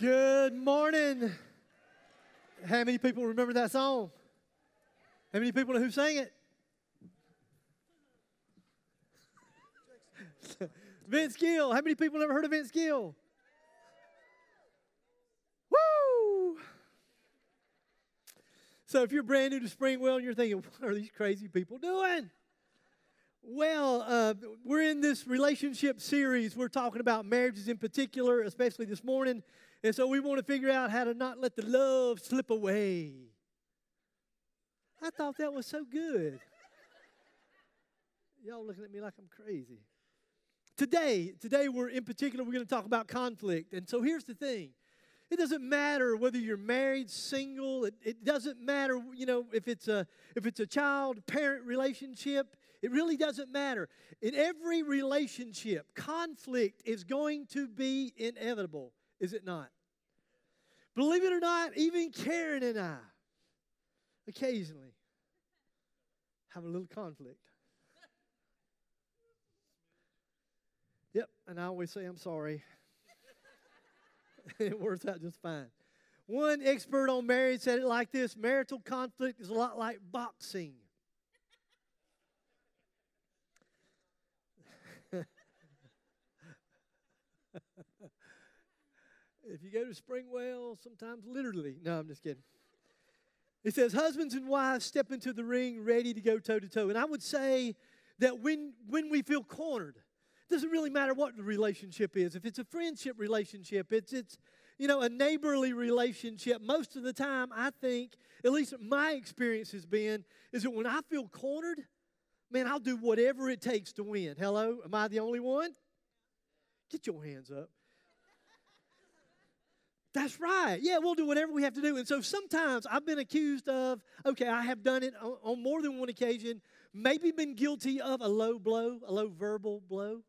Good morning. How many people remember that song? How many people know who sang it? Vince Gill. How many people ever heard of Vince Gill? Woo! So if you're brand new to Springwell and you're thinking, what are these crazy people doing? Well, uh, we're in this relationship series. We're talking about marriages in particular, especially this morning. And so we want to figure out how to not let the love slip away. I thought that was so good. Y'all looking at me like I'm crazy. Today, today we're in particular we're going to talk about conflict. And so here's the thing. It doesn't matter whether you're married, single, it, it doesn't matter, you know, if it's a if it's a child parent relationship, it really doesn't matter. In every relationship, conflict is going to be inevitable, is it not? Believe it or not, even Karen and I occasionally have a little conflict. Yep, and I always say I'm sorry. it works out just fine. One expert on marriage said it like this marital conflict is a lot like boxing. If you go to Springwell, sometimes literally. No, I'm just kidding. It says, Husbands and wives step into the ring ready to go toe to toe. And I would say that when, when we feel cornered, it doesn't really matter what the relationship is. If it's a friendship relationship, it's, it's you know, a neighborly relationship. Most of the time, I think, at least my experience has been, is that when I feel cornered, man, I'll do whatever it takes to win. Hello? Am I the only one? Get your hands up. That's right. Yeah, we'll do whatever we have to do. And so sometimes I've been accused of, okay, I have done it on, more than one occasion, maybe been guilty of a low blow, a low verbal blow.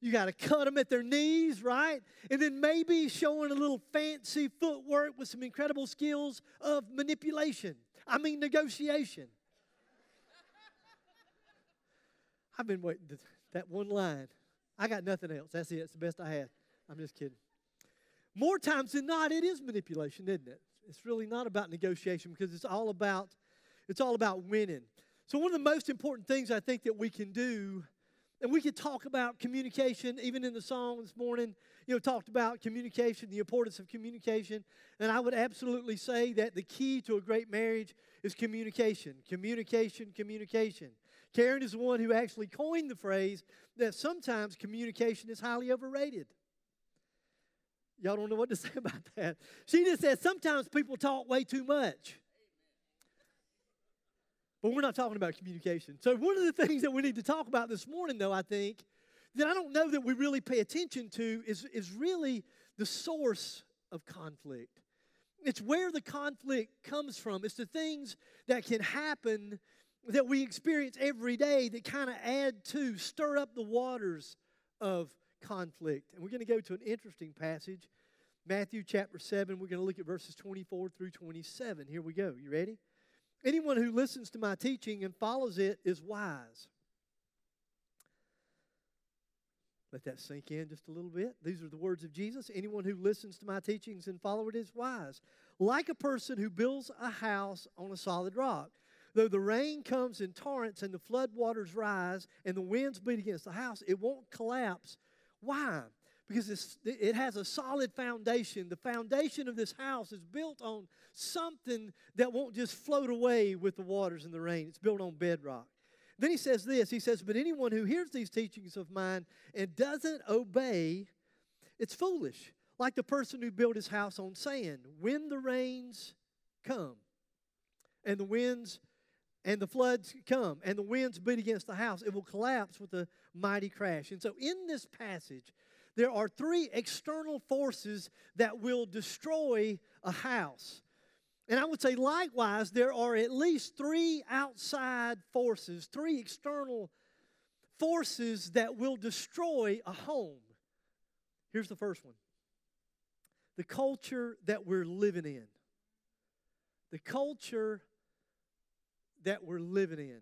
You got to cut them at their knees, right? And then maybe showing a little fancy footwork with some incredible skills of manipulation. I mean, negotiation. I've been waiting that one line. I got nothing else. That's it. It's the best I had. I'm just kidding. More times than not, it is manipulation, isn't it? It's really not about negotiation because it's all about it's all about winning. So one of the most important things I think that we can do, and we could talk about communication, even in the song this morning, you know, talked about communication, the importance of communication. And I would absolutely say that the key to a great marriage is communication. Communication, communication. Karen is the one who actually coined the phrase that sometimes communication is highly overrated. Y'all don't know what to say about that. She just said sometimes people talk way too much. But we're not talking about communication. So, one of the things that we need to talk about this morning, though, I think, that I don't know that we really pay attention to is, is really the source of conflict. It's where the conflict comes from. It's the things that can happen that we experience every day that kind of add to, stir up the waters of conflict. And we're going to go to an interesting passage, Matthew chapter 7. We're going to look at verses 24 through 27. Here we go. You ready? Anyone who listens to my teaching and follows it is wise. Let that sink in just a little bit. These are the words of Jesus. Anyone who listens to my teachings and follows it is wise. Like a person who builds a house on a solid rock. Though the rain comes in torrents and the flood waters rise and the winds beat against the house, it won't collapse why? Because it has a solid foundation. The foundation of this house is built on something that won't just float away with the waters and the rain. It's built on bedrock. Then he says this He says, But anyone who hears these teachings of mine and doesn't obey, it's foolish, like the person who built his house on sand. When the rains come and the winds and the floods come and the winds beat against the house, it will collapse with a mighty crash. And so, in this passage, there are three external forces that will destroy a house. And I would say, likewise, there are at least three outside forces, three external forces that will destroy a home. Here's the first one the culture that we're living in. The culture that we're living in.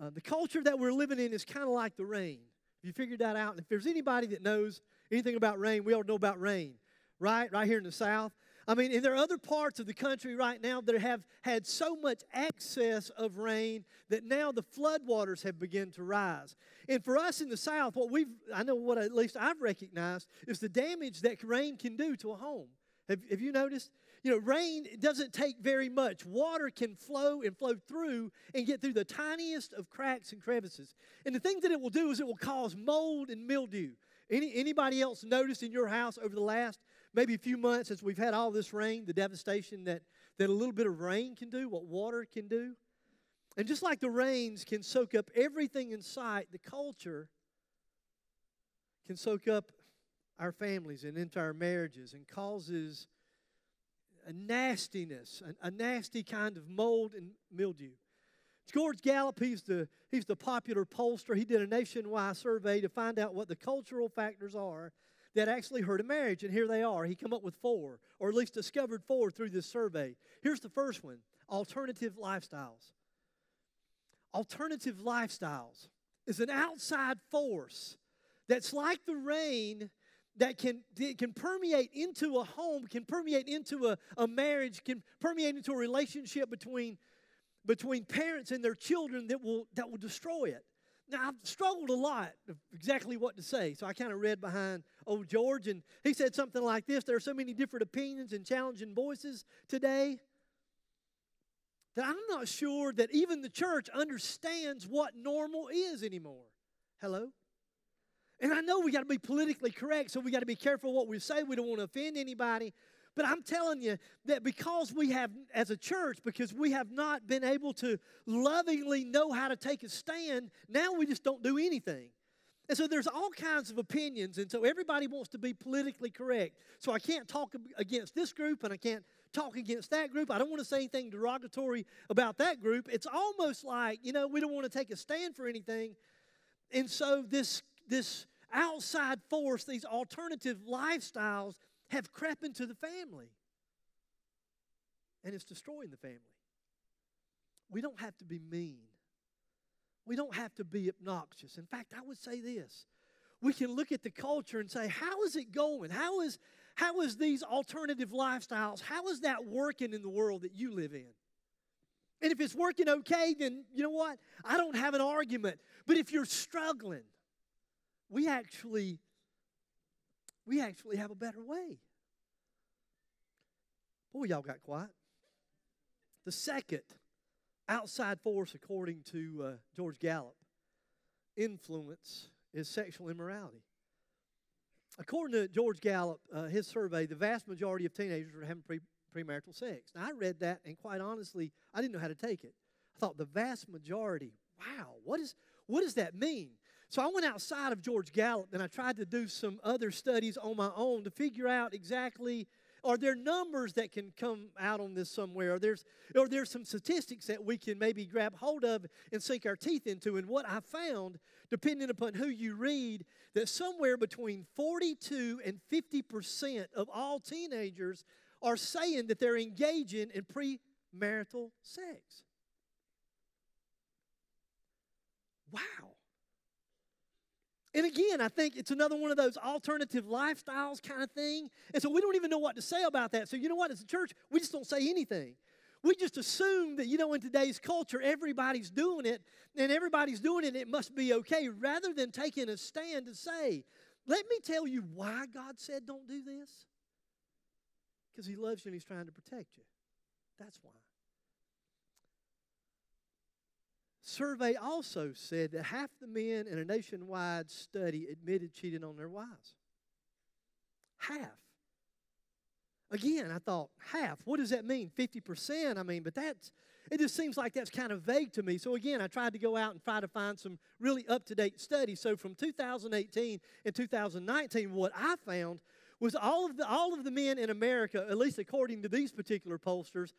Uh, the culture that we're living in is kind of like the rain. If you figured that out, and if there's anybody that knows anything about rain, we all know about rain. right? Right here in the South. I mean, and there are other parts of the country right now that have had so much excess of rain that now the floodwaters have begun to rise. And for us in the South, what we've, I know what at least I've recognized, is the damage that rain can do to a home. Have, have you noticed? You know, rain doesn't take very much. Water can flow and flow through and get through the tiniest of cracks and crevices. And the thing that it will do is it will cause mold and mildew. Any, anybody else noticed in your house over the last maybe a few months as we've had all this rain, the devastation that, that a little bit of rain can do, what water can do. And just like the rains can soak up everything in sight, the culture can soak up our families and into our marriages and causes a nastiness, a, a nasty kind of mold and mildew. George Gallup, he's the, he's the popular pollster. He did a nationwide survey to find out what the cultural factors are that actually hurt a marriage. And here they are. He come up with four, or at least discovered four through this survey. Here's the first one alternative lifestyles. Alternative lifestyles is an outside force that's like the rain that can, can permeate into a home, can permeate into a, a marriage, can permeate into a relationship between, between parents and their children that will, that will destroy it. Now, I've struggled a lot of exactly what to say, so I kind of read behind old George, and he said something like this There are so many different opinions and challenging voices today that I'm not sure that even the church understands what normal is anymore. Hello? And I know we got to be politically correct, so we got to be careful what we say. We don't want to offend anybody. But I'm telling you that because we have, as a church, because we have not been able to lovingly know how to take a stand, now we just don't do anything. And so there's all kinds of opinions, and so everybody wants to be politically correct. So I can't talk against this group, and I can't talk against that group. I don't want to say anything derogatory about that group. It's almost like, you know, we don't want to take a stand for anything. And so this, this outside force, these alternative lifestyles, have crept into the family. And it's destroying the family. We don't have to be mean. We don't have to be obnoxious. In fact, I would say this. We can look at the culture and say, how is it going? How is, how is these alternative lifestyles, how is that working in the world that you live in? And if it's working okay, then you know what? I don't have an argument. But if you're struggling, we actually we actually have a better way. Boy, y'all got quiet. The second outside force, according to uh, George Gallup, influence is sexual immorality. According to George Gallup, uh, his survey, the vast majority of teenagers are having pre- premarital sex. Now, I read that, and quite honestly, I didn't know how to take it. I thought the vast majority, wow, what, is, what does that mean? So I went outside of George Gallup and I tried to do some other studies on my own to figure out exactly are there numbers that can come out on this somewhere? Or there's, or there's some statistics that we can maybe grab hold of and sink our teeth into. And what I found, depending upon who you read, that somewhere between 42 and 50% of all teenagers are saying that they're engaging in premarital sex. Wow. And again, I think it's another one of those alternative lifestyles kind of thing. And so we don't even know what to say about that. So, you know what? As a church, we just don't say anything. We just assume that, you know, in today's culture, everybody's doing it and everybody's doing it, it must be okay, rather than taking a stand to say, let me tell you why God said don't do this. Because He loves you and He's trying to protect you. That's why. Survey also said that half the men in a nationwide study admitted cheating on their wives. Half. Again, I thought, half. What does that mean? 50%? I mean, but that's, it just seems like that's kind of vague to me. So again, I tried to go out and try to find some really up to date studies. So from 2018 and 2019, what I found was all of the all of the men in America, at least according to these particular pollsters,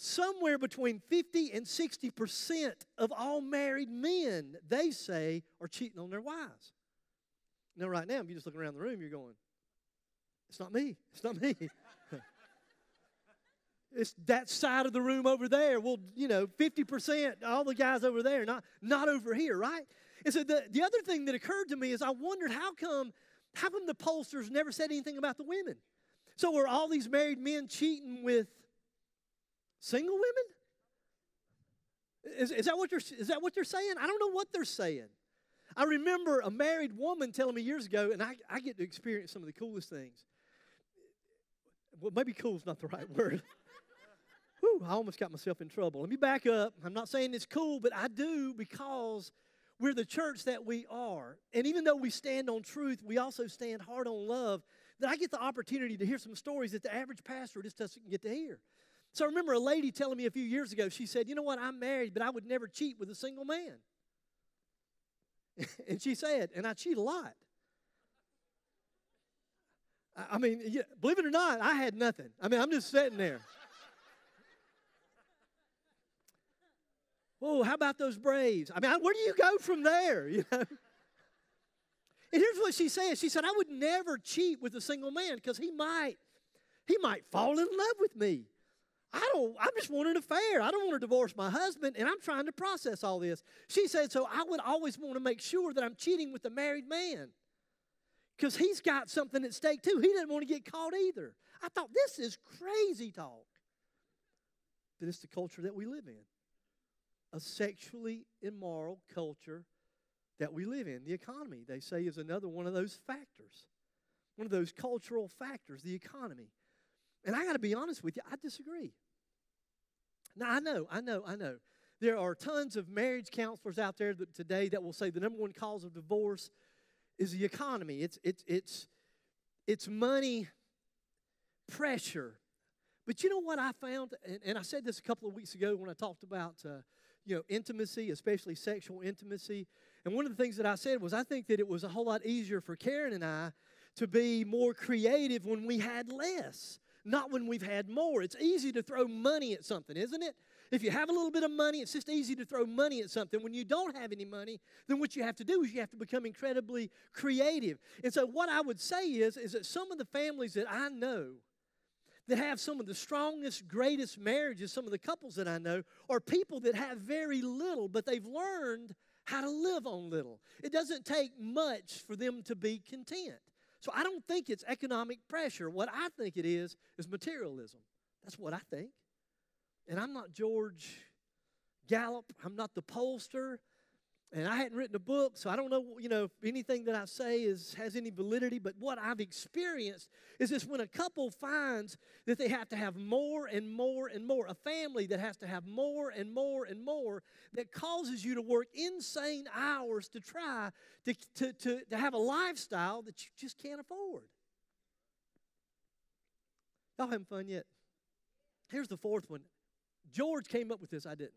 somewhere between 50 and 60% of all married men, they say, are cheating on their wives. Now, right now, if you just look around the room, you're going, it's not me. It's not me. it's that side of the room over there. Well, you know, 50%, all the guys over there, not, not over here, right? And so the, the other thing that occurred to me is I wondered how come, how come the pollsters never said anything about the women? So are all these married men cheating with single women? Is, is, that what they're, is that what they're saying? I don't know what they're saying. I remember a married woman telling me years ago, and I, I get to experience some of the coolest things. Well, maybe cool is not the right word. Whew, I almost got myself in trouble. Let me back up. I'm not saying it's cool, but I do because we're the church that we are. And even though we stand on truth, we also stand hard on love. That I get the opportunity to hear some stories that the average pastor just doesn't get to hear. So I remember a lady telling me a few years ago, she said, You know what? I'm married, but I would never cheat with a single man. and she said, And I cheat a lot. I mean, yeah, believe it or not, I had nothing. I mean, I'm just sitting there. Oh, how about those Braves? I mean, where do you go from there? You know. And here's what she said. She said, I would never cheat with a single man because he might, he might fall in love with me. I don't, I'm just want an affair. I don't want to divorce my husband, and I'm trying to process all this. She said, so I would always want to make sure that I'm cheating with a married man. Because he's got something at stake too. He didn't want to get caught either. I thought, this is crazy talk. But it's the culture that we live in. A sexually immoral culture that we live in. The economy, they say, is another one of those factors. One of those cultural factors, the economy. And I got to be honest with you, I disagree. Now, I know, I know, I know. There are tons of marriage counselors out there that today that will say the number one cause of divorce is the economy. It's, it's, it's, it's money pressure. But you know what I found? And, and I said this a couple of weeks ago when I talked about, uh, you know, intimacy, especially sexual intimacy. And one of the things that I said was I think that it was a whole lot easier for Karen and I to be more creative when we had less not when we've had more. It's easy to throw money at something, isn't it? If you have a little bit of money, it's just easy to throw money at something. When you don't have any money, then what you have to do is you have to become incredibly creative. And so what I would say is, is that some of the families that I know that have some of the strongest, greatest marriages, some of the couples that I know, are people that have very little, but they've learned how to live on little. It doesn't take much for them to be content. So I don't think it's economic pressure. What I think it is is materialism. That's what I think. And I'm not George Gallup. I'm not the pollster. And I hadn't written a book, so I don't know, you know, if anything that I say is has any validity, but what I've experienced is this when a couple finds that they have to have more and more and more, a family that has to have more and more and more, that causes you to work insane hours to try to, to, to, to have a lifestyle that you just can't afford. Y'all having fun yet? Here's the fourth one. George came up with this, I didn't.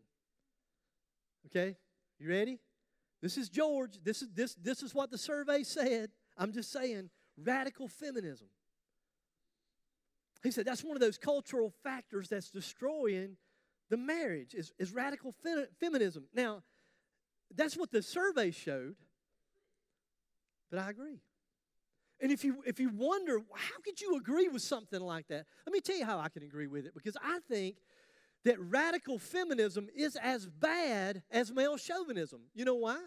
Okay? You ready? This is George. This is, this, this is what the survey said. I'm just saying radical feminism. He said that's one of those cultural factors that's destroying the marriage is, is radical fe- feminism. Now, that's what the survey showed, but I agree. And if you if you wonder how could you agree with something like that, let me tell you how I can agree with it because I think that radical feminism is as bad as male chauvinism. You know why?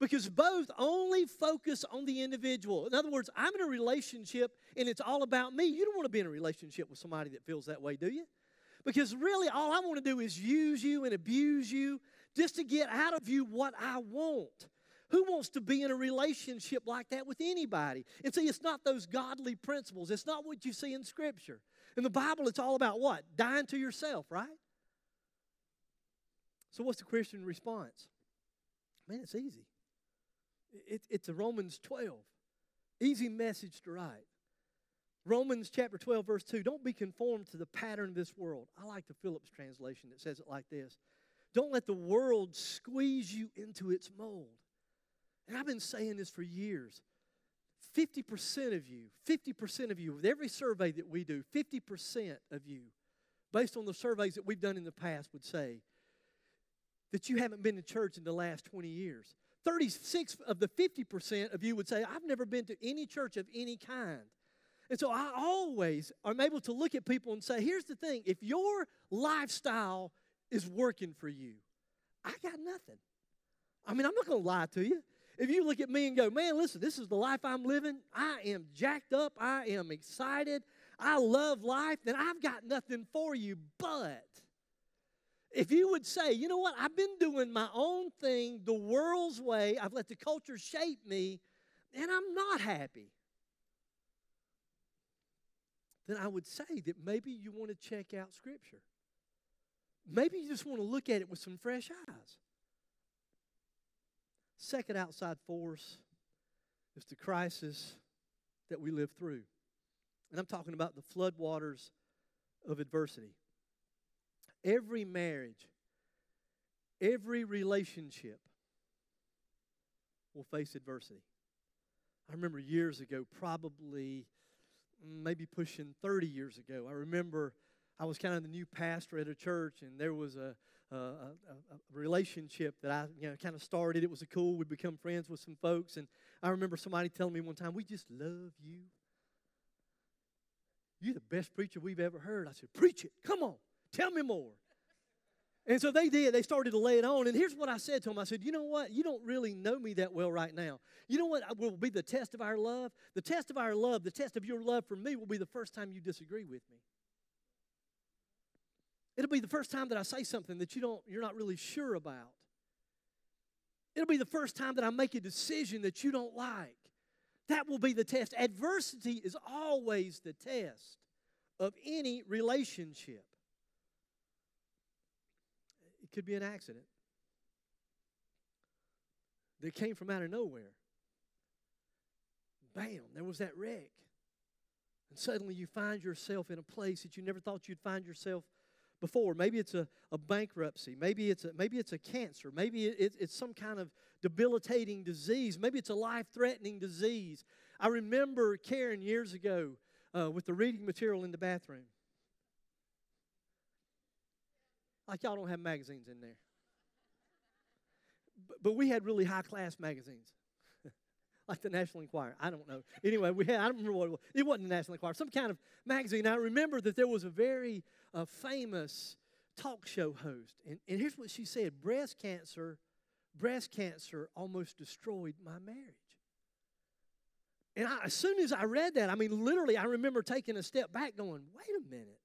Because both only focus on the individual. In other words, I'm in a relationship and it's all about me. You don't want to be in a relationship with somebody that feels that way, do you? Because really, all I want to do is use you and abuse you just to get out of you what I want. Who wants to be in a relationship like that with anybody? And see, it's not those godly principles. It's not what you see in Scripture. In the Bible, it's all about what? Dying to yourself, right? So, what's the Christian response? Man, it's easy. It, it's a Romans 12. Easy message to write. Romans chapter 12, verse 2. Don't be conformed to the pattern of this world. I like the Phillips translation that says it like this Don't let the world squeeze you into its mold. And I've been saying this for years. 50% of you, 50% of you, with every survey that we do, 50% of you, based on the surveys that we've done in the past, would say that you haven't been to church in the last 20 years. 36 of the 50% of you would say, I've never been to any church of any kind. And so I always am able to look at people and say, here's the thing if your lifestyle is working for you, I got nothing. I mean, I'm not going to lie to you. if you look at me and go, man, listen, this is the life I'm living, I am jacked up, I am excited, I love life, then I've got nothing for you. But if you would say, you know what, I've been doing my own thing the world's way, I've let the culture shape me, and I'm not happy, then I would say that maybe you want to check out Scripture. Maybe you just want to look at it with some fresh eyes. Second outside force is the crisis that we live through. And I'm talking about the floodwaters of adversity. Every marriage, every relationship will face adversity. I remember years ago, probably mm, maybe pushing 30 years ago, I remember I was kind of the new pastor at a church, and there was a, a, a, relationship that I you know kind of started. It was a cool. We become friends with some folks, and I remember somebody telling me one time, "We just love you. You're the best preacher we've ever heard." I said, "Preach it. Come on, tell me more." And so they did. They started to lay it on. And here's what I said to them I said, You know what? You don't really know me that well right now. You know what will be the test of our love? The test of our love, the test of your love for me will be the first time you disagree with me. It'll be the first time that I say something that you don't, you're not really sure about. It'll be the first time that I make a decision that you don't like. That will be the test. Adversity is always the test of any relationship. It could be an accident that came from out of nowhere. Bam, there was that wreck. And suddenly you find yourself in a place that you never thought you'd find yourself before. Maybe it's a, a bankruptcy. Maybe it's a, maybe it's a cancer. Maybe it, it's some kind of debilitating disease. Maybe it's a life threatening disease. I remember Karen years ago uh, with the reading material in the bathroom. Like y'all don't have magazines in there. But, but we had really high class magazines. like the National Enquirer. I don't know. Anyway, we had, I don't remember what it was. It wasn't the National Enquirer, some kind of magazine. I remember that there was a very uh, famous talk show host. And, and here's what she said breast cancer, breast cancer almost destroyed my marriage. And I, as soon as I read that, I mean, literally, I remember taking a step back going, wait a minute.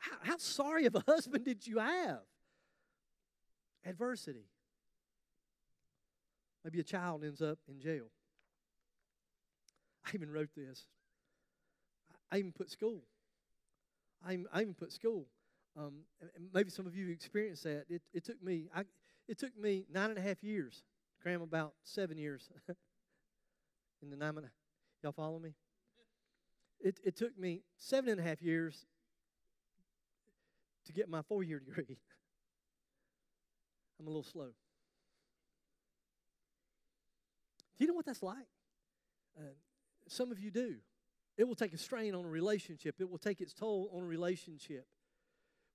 How, how sorry of a husband did you have? Adversity. Maybe a child ends up in jail. I even wrote this. I even put school. I even, put school. Um, maybe some of you experienced that. It, it took me. I, it took me nine and a half years cram about seven years in the nine and y'all follow me? It, it took me seven and a half years to get my four year degree. I'm a little slow. Do you know what that's like? Uh, some of you do. It will take a strain on a relationship, it will take its toll on a relationship.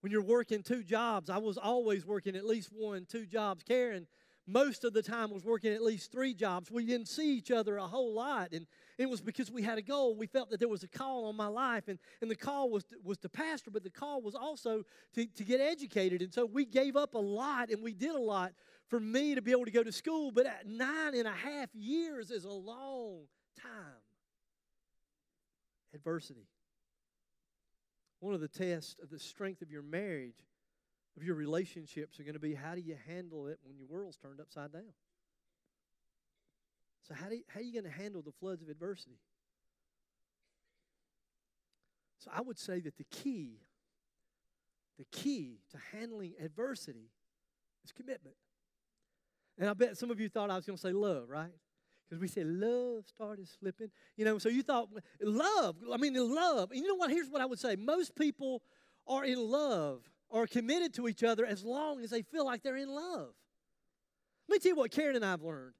When you're working two jobs, I was always working at least one, two jobs. Karen, most of the time, was working at least three jobs. We didn't see each other a whole lot. And it was because we had a goal. We felt that there was a call on my life, and, and the call was to, was to pastor, but the call was also to, to get educated. And so we gave up a lot and we did a lot for me to be able to go to school, but at nine and a half years is a long time. Adversity. One of the tests of the strength of your marriage, of your relationships, are going to be how do you handle it when your world's turned upside down? So, how, do you, how are you going to handle the floods of adversity? So, I would say that the key, the key to handling adversity is commitment. And I bet some of you thought I was going to say love, right? Because we said love started slipping. You know, so you thought love, I mean, love. And you know what? Here's what I would say most people are in love or committed to each other as long as they feel like they're in love. Let me tell you what Karen and I have learned.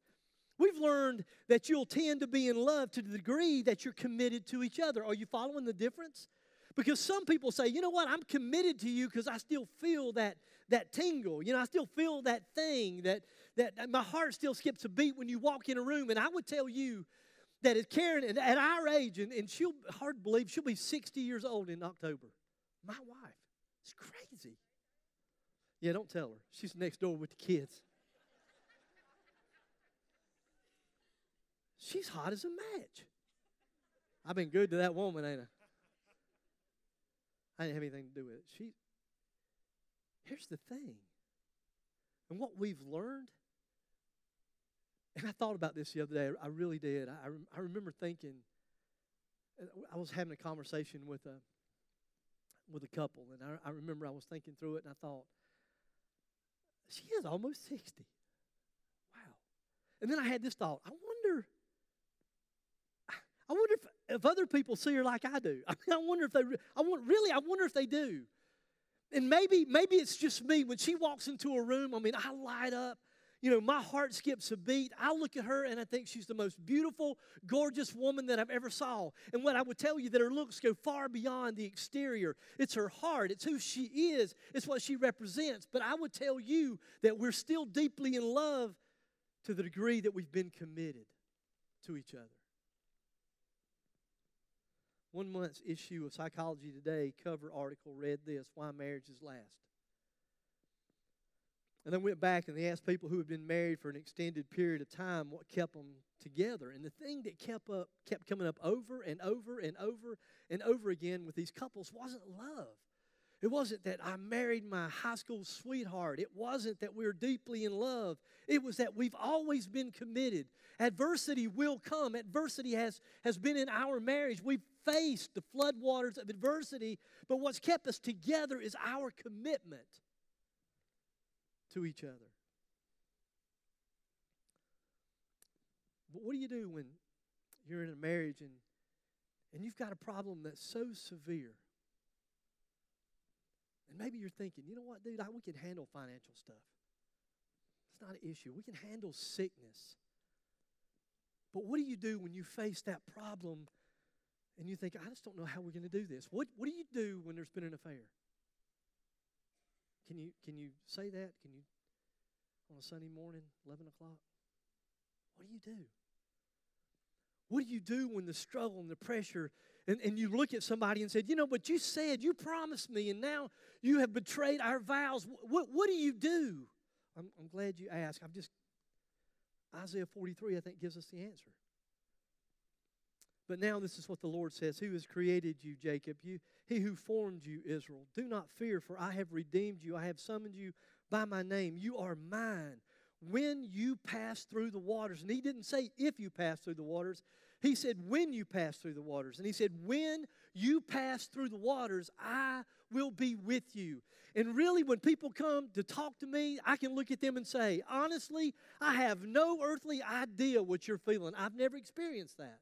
We've learned that you'll tend to be in love to the degree that you're committed to each other. Are you following the difference? Because some people say, you know what, I'm committed to you because I still feel that, that tingle. You know, I still feel that thing that, that my heart still skips a beat when you walk in a room. And I would tell you that as Karen, at our age, and, and she'll, hard believe, she'll be 60 years old in October. My wife. It's crazy. Yeah, don't tell her. She's next door with the kids. she's hot as a match. I've been good to that woman, ain't I? I didn't have anything to do with it. She. Here's the thing, and what we've learned. And I thought about this the other day. I really did. I, I remember thinking. Uh, I was having a conversation with a with a couple, and I, I remember I was thinking through it, and I thought, she is almost sixty. Wow. And then I had this thought. I wonder. I wonder if, if other people see her like I do. I, mean, I wonder if they. I want really. I wonder if they do. And maybe maybe it's just me. When she walks into a room, I mean, I light up. You know, my heart skips a beat. I look at her and I think she's the most beautiful, gorgeous woman that I've ever saw. And what I would tell you that her looks go far beyond the exterior. It's her heart. It's who she is. It's what she represents. But I would tell you that we're still deeply in love to the degree that we've been committed to each other. One month's issue of Psychology Today cover article read this Why Marriages Last. And then went back and they asked people who had been married for an extended period of time what kept them together. And the thing that kept up kept coming up over and over and over and over again with these couples wasn't love. It wasn't that I married my high school sweetheart. It wasn't that we are deeply in love. It was that we've always been committed. Adversity will come. Adversity has, has been in our marriage. We've faced the floodwaters of adversity, but what's kept us together is our commitment to each other. But what do you do when you're in a marriage and, and you've got a problem that's so severe? And maybe you're thinking, you know what, dude, I, we can handle financial stuff. It's not an issue. We can handle sickness. But what do you do when you face that problem and you think, I just don't know how we're going to do this? What, what do you do when there's been an affair? Can you, can you say that? Can you, on a Sunday morning, 11 o'clock? What do you do? What do you do when the struggle and the pressure, and, and you look at somebody and said, You know, but you said, you promised me, and now you have betrayed our vows. What, what do you do? I'm, I'm glad you asked. I'm just, Isaiah 43, I think, gives us the answer. But now this is what the Lord says Who has created you, Jacob? You, he who formed you, Israel. Do not fear, for I have redeemed you. I have summoned you by my name. You are mine. When you pass through the waters, and he didn't say if you pass through the waters, he said when you pass through the waters. And he said, when you pass through the waters, I will be with you. And really, when people come to talk to me, I can look at them and say, honestly, I have no earthly idea what you're feeling. I've never experienced that.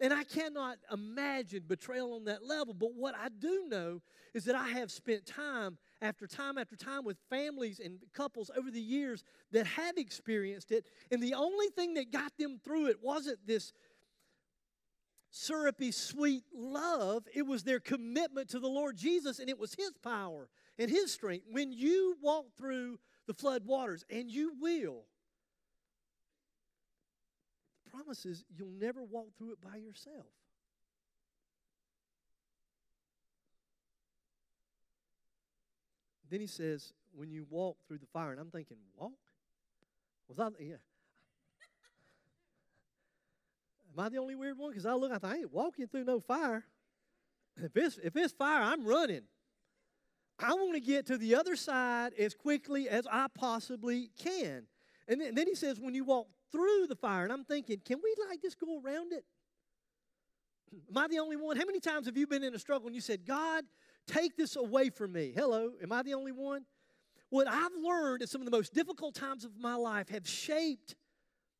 And I cannot imagine betrayal on that level. But what I do know is that I have spent time after time after time with families and couples over the years that have experienced it. And the only thing that got them through it wasn't this syrupy, sweet love, it was their commitment to the Lord Jesus, and it was His power and His strength. When you walk through the flood waters, and you will, promises you'll never walk through it by yourself. Then he says, when you walk through the fire, and I'm thinking, walk? Was I, yeah. Am I the only weird one? Because I look, I think, I ain't walking through no fire. If it's, if it's fire, I'm running. I want to get to the other side as quickly as I possibly can. And then, then he says, when you walk through the fire. And I'm thinking, can we like just go around it? Am I the only one? How many times have you been in a struggle and you said, God, take this away from me? Hello, am I the only one? What I've learned at some of the most difficult times of my life have shaped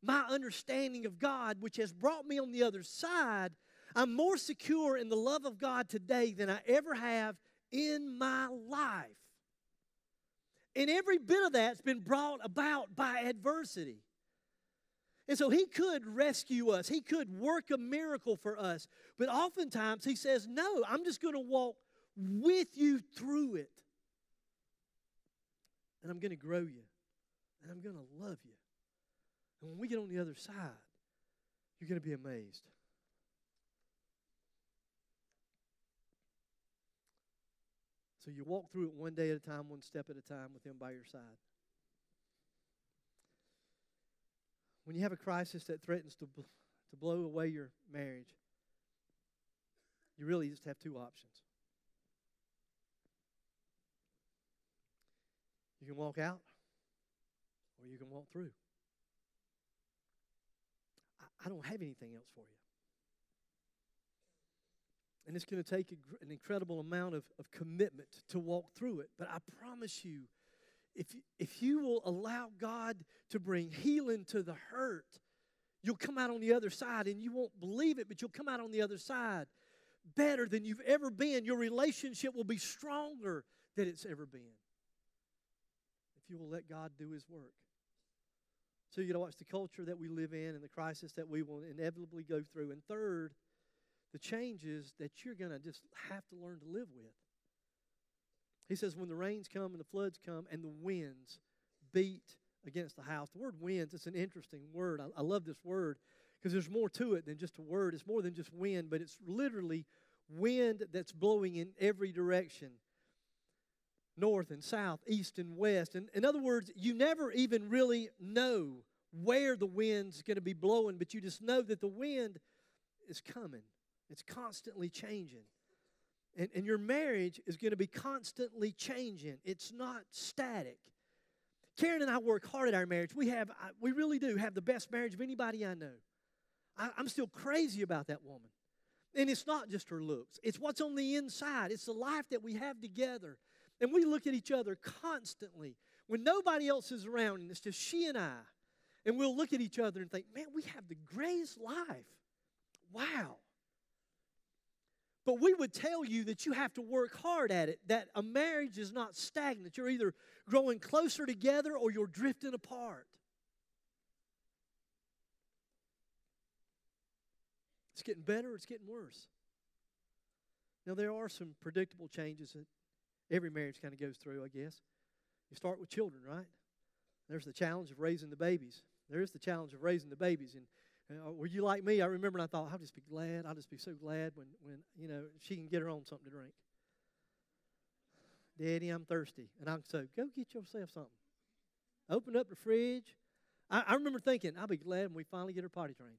my understanding of God, which has brought me on the other side. I'm more secure in the love of God today than I ever have in my life. And every bit of that's been brought about by adversity. And so he could rescue us, he could work a miracle for us. But oftentimes he says, No, I'm just going to walk with you through it. And I'm going to grow you, and I'm going to love you. And when we get on the other side, you're going to be amazed. So you walk through it one day at a time, one step at a time with Him by your side. When you have a crisis that threatens to, bl- to blow away your marriage, you really just have two options. You can walk out or you can walk through. I, I don't have anything else for you. And it's going to take a, an incredible amount of, of commitment to walk through it. But I promise you, if, if you will allow God to bring healing to the hurt, you'll come out on the other side and you won't believe it, but you'll come out on the other side better than you've ever been. Your relationship will be stronger than it's ever been if you will let God do His work. So you know watch the culture that we live in and the crisis that we will inevitably go through. And third, the changes that you're going to just have to learn to live with. He says, when the rains come and the floods come and the winds beat against the house. The word winds, it's an interesting word. I, I love this word because there's more to it than just a word. It's more than just wind, but it's literally wind that's blowing in every direction north and south, east and west. And in other words, you never even really know where the wind's going to be blowing, but you just know that the wind is coming. It's constantly changing. And, and your marriage is going to be constantly changing. It's not static. Karen and I work hard at our marriage. We have, we really do have the best marriage of anybody I know. I, I'm still crazy about that woman. And it's not just her looks, it's what's on the inside. It's the life that we have together. And we look at each other constantly when nobody else is around and it's just she and I. And we'll look at each other and think, man, we have the greatest life. Wow. But we would tell you that you have to work hard at it, that a marriage is not stagnant. You're either growing closer together or you're drifting apart. It's getting better, it's getting worse. Now, there are some predictable changes that every marriage kind of goes through, I guess. You start with children, right? There's the challenge of raising the babies. There is the challenge of raising the babies. And uh, were you like me? I remember and I thought, I'll just be glad. I'll just be so glad when, when you know, she can get her own something to drink. Daddy, I'm thirsty. And I'm so, go get yourself something. Open up the fridge. I, I remember thinking, I'll be glad when we finally get her potty trained.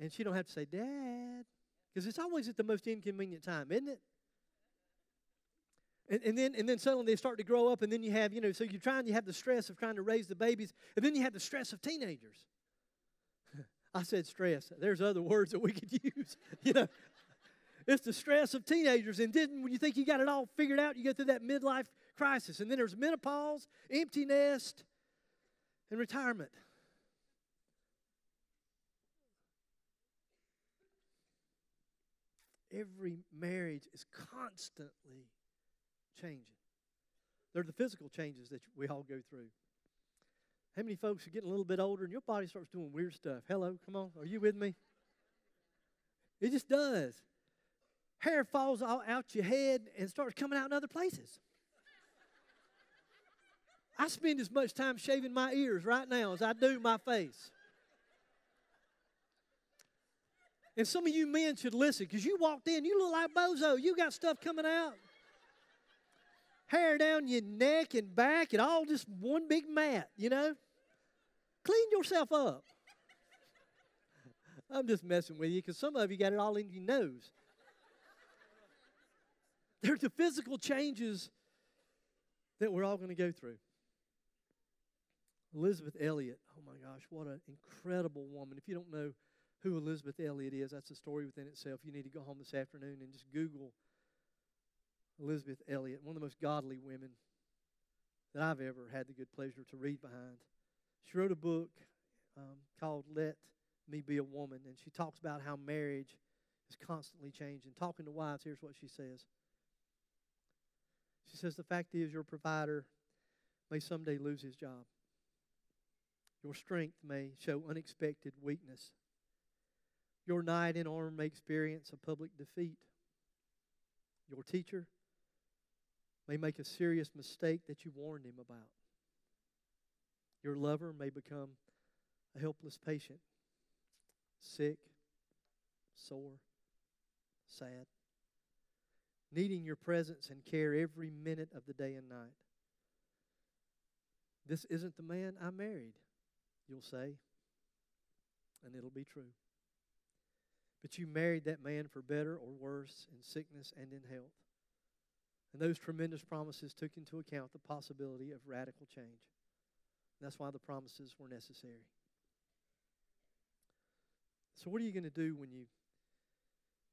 And she don't have to say, Dad. Because it's always at the most inconvenient time, isn't it? And, and, then and then suddenly they start to grow up, and then you have, you know, so you're trying, you have the stress of trying to raise the babies, and then you have the stress of teenagers. I said stress. There's other words that we could use. you know, it's the stress of teenagers. And then when you think you got it all figured out, you go through that midlife crisis. And then there's menopause, empty nest, and retirement. Every marriage is constantly changing. They're the physical changes that we all go through. How many folks are getting a little bit older and your body starts doing weird stuff? Hello, come on. Are you with me? It just does. Hair falls all out your head and starts coming out in other places. I spend as much time shaving my ears right now as I do my face. And some of you men should listen because you walked in, you look like Bozo. You got stuff coming out hair down your neck and back, and all just one big mat, you know? Clean yourself up. I'm just messing with you because some of you got it all in your nose. There's the physical changes that we're all going to go through. Elisabeth Elliot, oh my gosh, what an incredible woman. If you don't know who Elisabeth Elliot is, that's a story within itself. You need to go home this afternoon and just Google Elisabeth Elliot, one of the most godly women that I've ever had the good pleasure to read behind. She wrote a book um, called Let Me Be a Woman, and she talks about how marriage is constantly changing. Talking to wives, here's what she says. She says, The fact is, your provider may someday lose his job. Your strength may show unexpected weakness. Your knight in armor may experience a public defeat. Your teacher may make a serious mistake that you warned him about. Your lover may become a helpless patient, sick, sore, sad, needing your presence and care every minute of the day and night. This isn't the man I married, you'll say. and it'll be true. But you married that man for better or worse in sickness and in health. And those tremendous promises took into account the possibility of radical change. That's why the promises were necessary. So, what are you going to do when you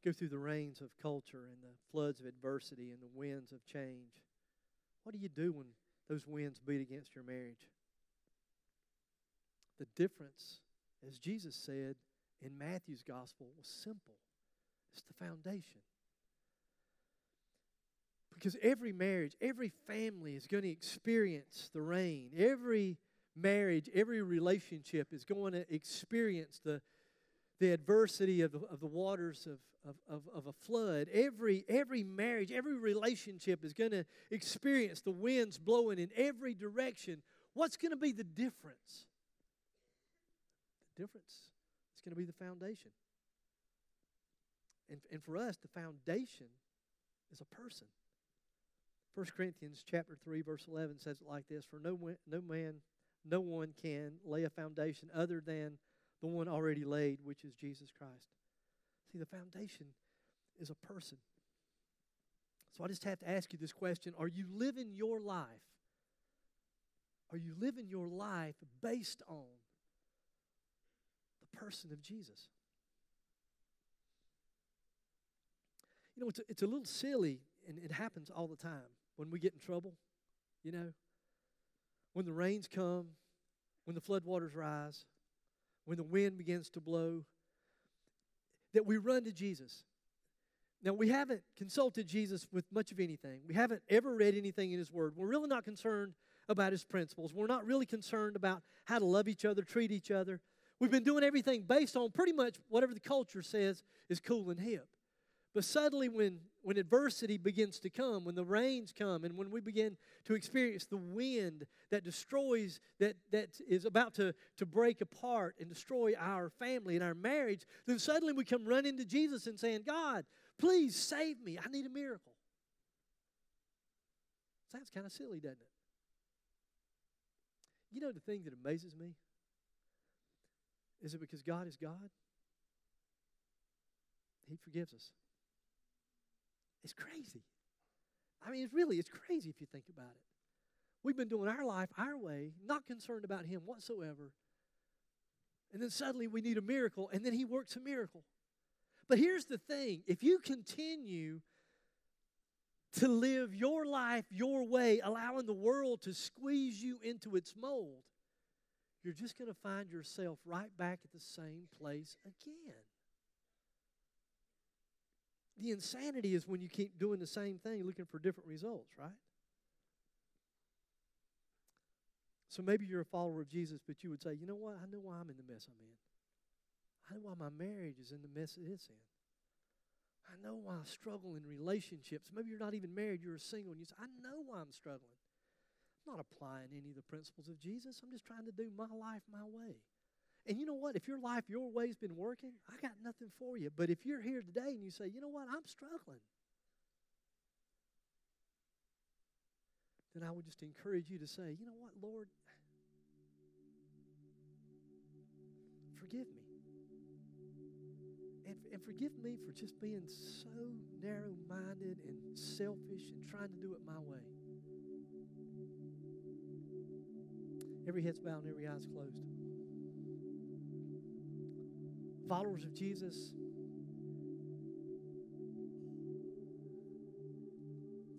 go through the rains of culture and the floods of adversity and the winds of change? What do you do when those winds beat against your marriage? The difference, as Jesus said in Matthew's gospel, was simple it's the foundation. Because every marriage, every family is going to experience the rain. Every marriage, every relationship is going to experience the, the adversity of the, of the waters of, of, of, of a flood. Every, every marriage, every relationship is going to experience the winds blowing in every direction. What's going to be the difference? The difference is going to be the foundation. And, and for us, the foundation is a person. 1 Corinthians chapter 3 verse 11 says it like this, for no no man no one can lay a foundation other than the one already laid, which is Jesus Christ. See, the foundation is a person. So I just have to ask you this question Are you living your life? Are you living your life based on the person of Jesus? You know, it's a, it's a little silly, and it happens all the time when we get in trouble, you know when the rains come, when the floodwaters rise, when the wind begins to blow, that we run to Jesus. Now, we haven't consulted Jesus with much of anything. We haven't ever read anything in His Word. We're really not concerned about His principles. We're not really concerned about how to love each other, treat each other. We've been doing everything based on pretty much whatever the culture says is cool and hip. But suddenly, when, when adversity begins to come, when the rains come, and when we begin to experience the wind that destroys, that, that is about to, to break apart and destroy our family and our marriage, then suddenly we come running to Jesus and saying, God, please save me. I need a miracle. Sounds kind of silly, doesn't it? You know the thing that amazes me? Is it because God is God? He forgives us. It's crazy. I mean, it's really, it's crazy if you think about it. We've been doing our life our way, not concerned about Him whatsoever. And then suddenly we need a miracle, and then He works a miracle. But here's the thing if you continue to live your life your way, allowing the world to squeeze you into its mold, you're just going to find yourself right back at the same place again. The insanity is when you keep doing the same thing, looking for different results, right? So maybe you're a follower of Jesus, but you would say, you know what? I know why I'm in the mess I'm in. I know why my marriage is in the mess it's in. I know why I struggle in relationships. Maybe you're not even married, you're single, and you say, I know why I'm struggling. I'm not applying any of the principles of Jesus. I'm just trying to do my life my way. And you know what? If your life, your way's been working, I got nothing for you. But if you're here today and you say, you know what, I'm struggling, then I would just encourage you to say, you know what, Lord, forgive me. And, and forgive me for just being so narrow minded and selfish and trying to do it my way. Every head's bowed and every eye's closed followers of Jesus.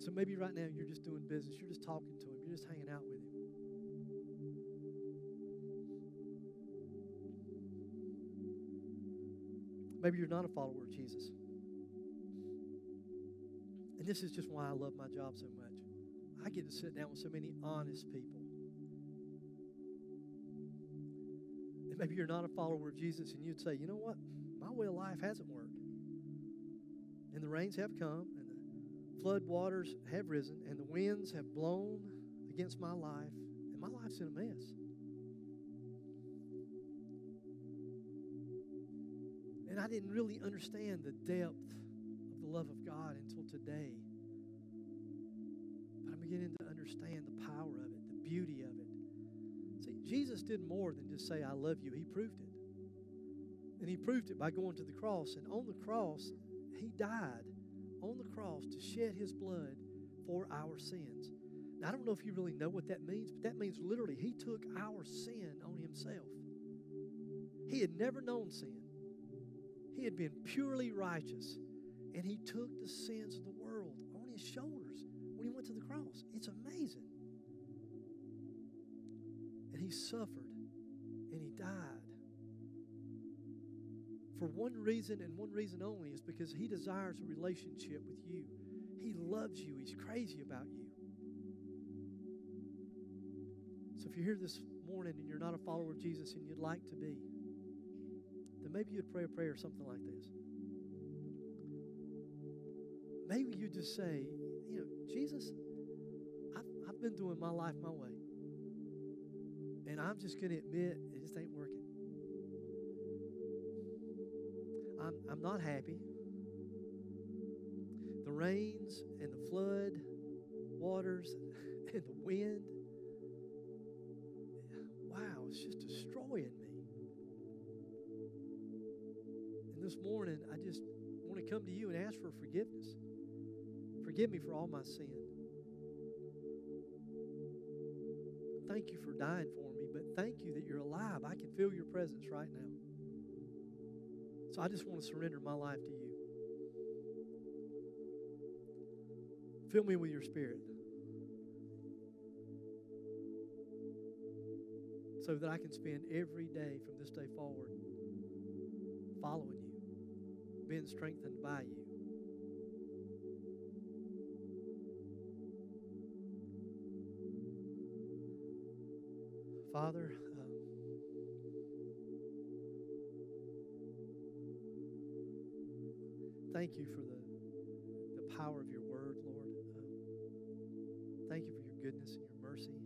So maybe right now you're just doing business, you're just talking to him, you're just hanging out with him. Maybe you're not a follower of Jesus. And this is just why I love my job so much. I get to sit down with so many honest people Maybe you're not a follower of Jesus and you'd say, you know what? My way of life hasn't worked. And the rains have come, and the flood waters have risen, and the winds have blown against my life, and my life's in a mess. And I didn't really understand the depth of the love of God until today. But I'm beginning to understand the power of it, the beauty of it. See, Jesus did more than just say, I love you. He proved it. And he proved it by going to the cross. And on the cross, he died on the cross to shed his blood for our sins. Now, I don't know if you really know what that means, but that means literally he took our sin on himself. He had never known sin, he had been purely righteous, and he took the sins of the world on his shoulders when he went to the cross. It's amazing. He suffered and he died for one reason and one reason only is because He desires a relationship with you. He loves you, He's crazy about you. So if you're here this morning and you're not a follower of Jesus and you'd like to be, then maybe you'd pray a prayer or something like this. Maybe you'd just say, you know, Jesus, I've, I've been doing my life my way. And I'm just going to admit it just ain't working. I'm, I'm not happy. The rains and the flood waters and the wind, wow, it's just destroying me. And this morning, I just want to come to you and ask for forgiveness. Forgive me for all my sin. Thank you for dying for me, thank you that you're alive. I can feel your presence right now. So I just want to surrender my life to you. Fill me with your spirit so that I can spend every day from this day forward following you, being strengthened by you. Father, thank you for the, the power of your word, Lord. Uh, thank you for your goodness and your mercy.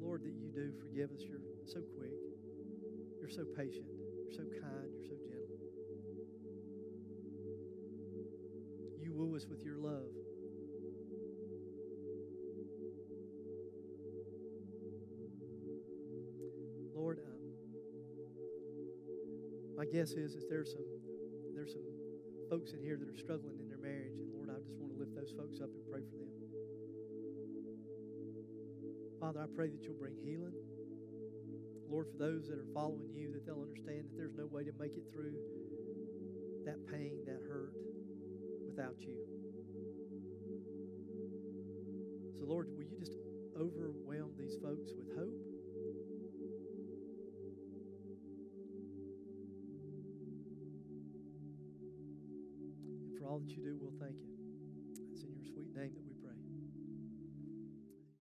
Lord, that you do forgive us. You're so quick. You're so patient. You're so kind. You're so gentle. You woo us with your love. Guess is that there's some there's some folks in here that are struggling in their marriage. And Lord, I just want to lift those folks up and pray for them. Father, I pray that you'll bring healing. Lord, for those that are following you, that they'll understand that there's no way to make it through that pain, that hurt without you. So, Lord, will you just overwhelm these folks with hope? All that you do, we'll thank you.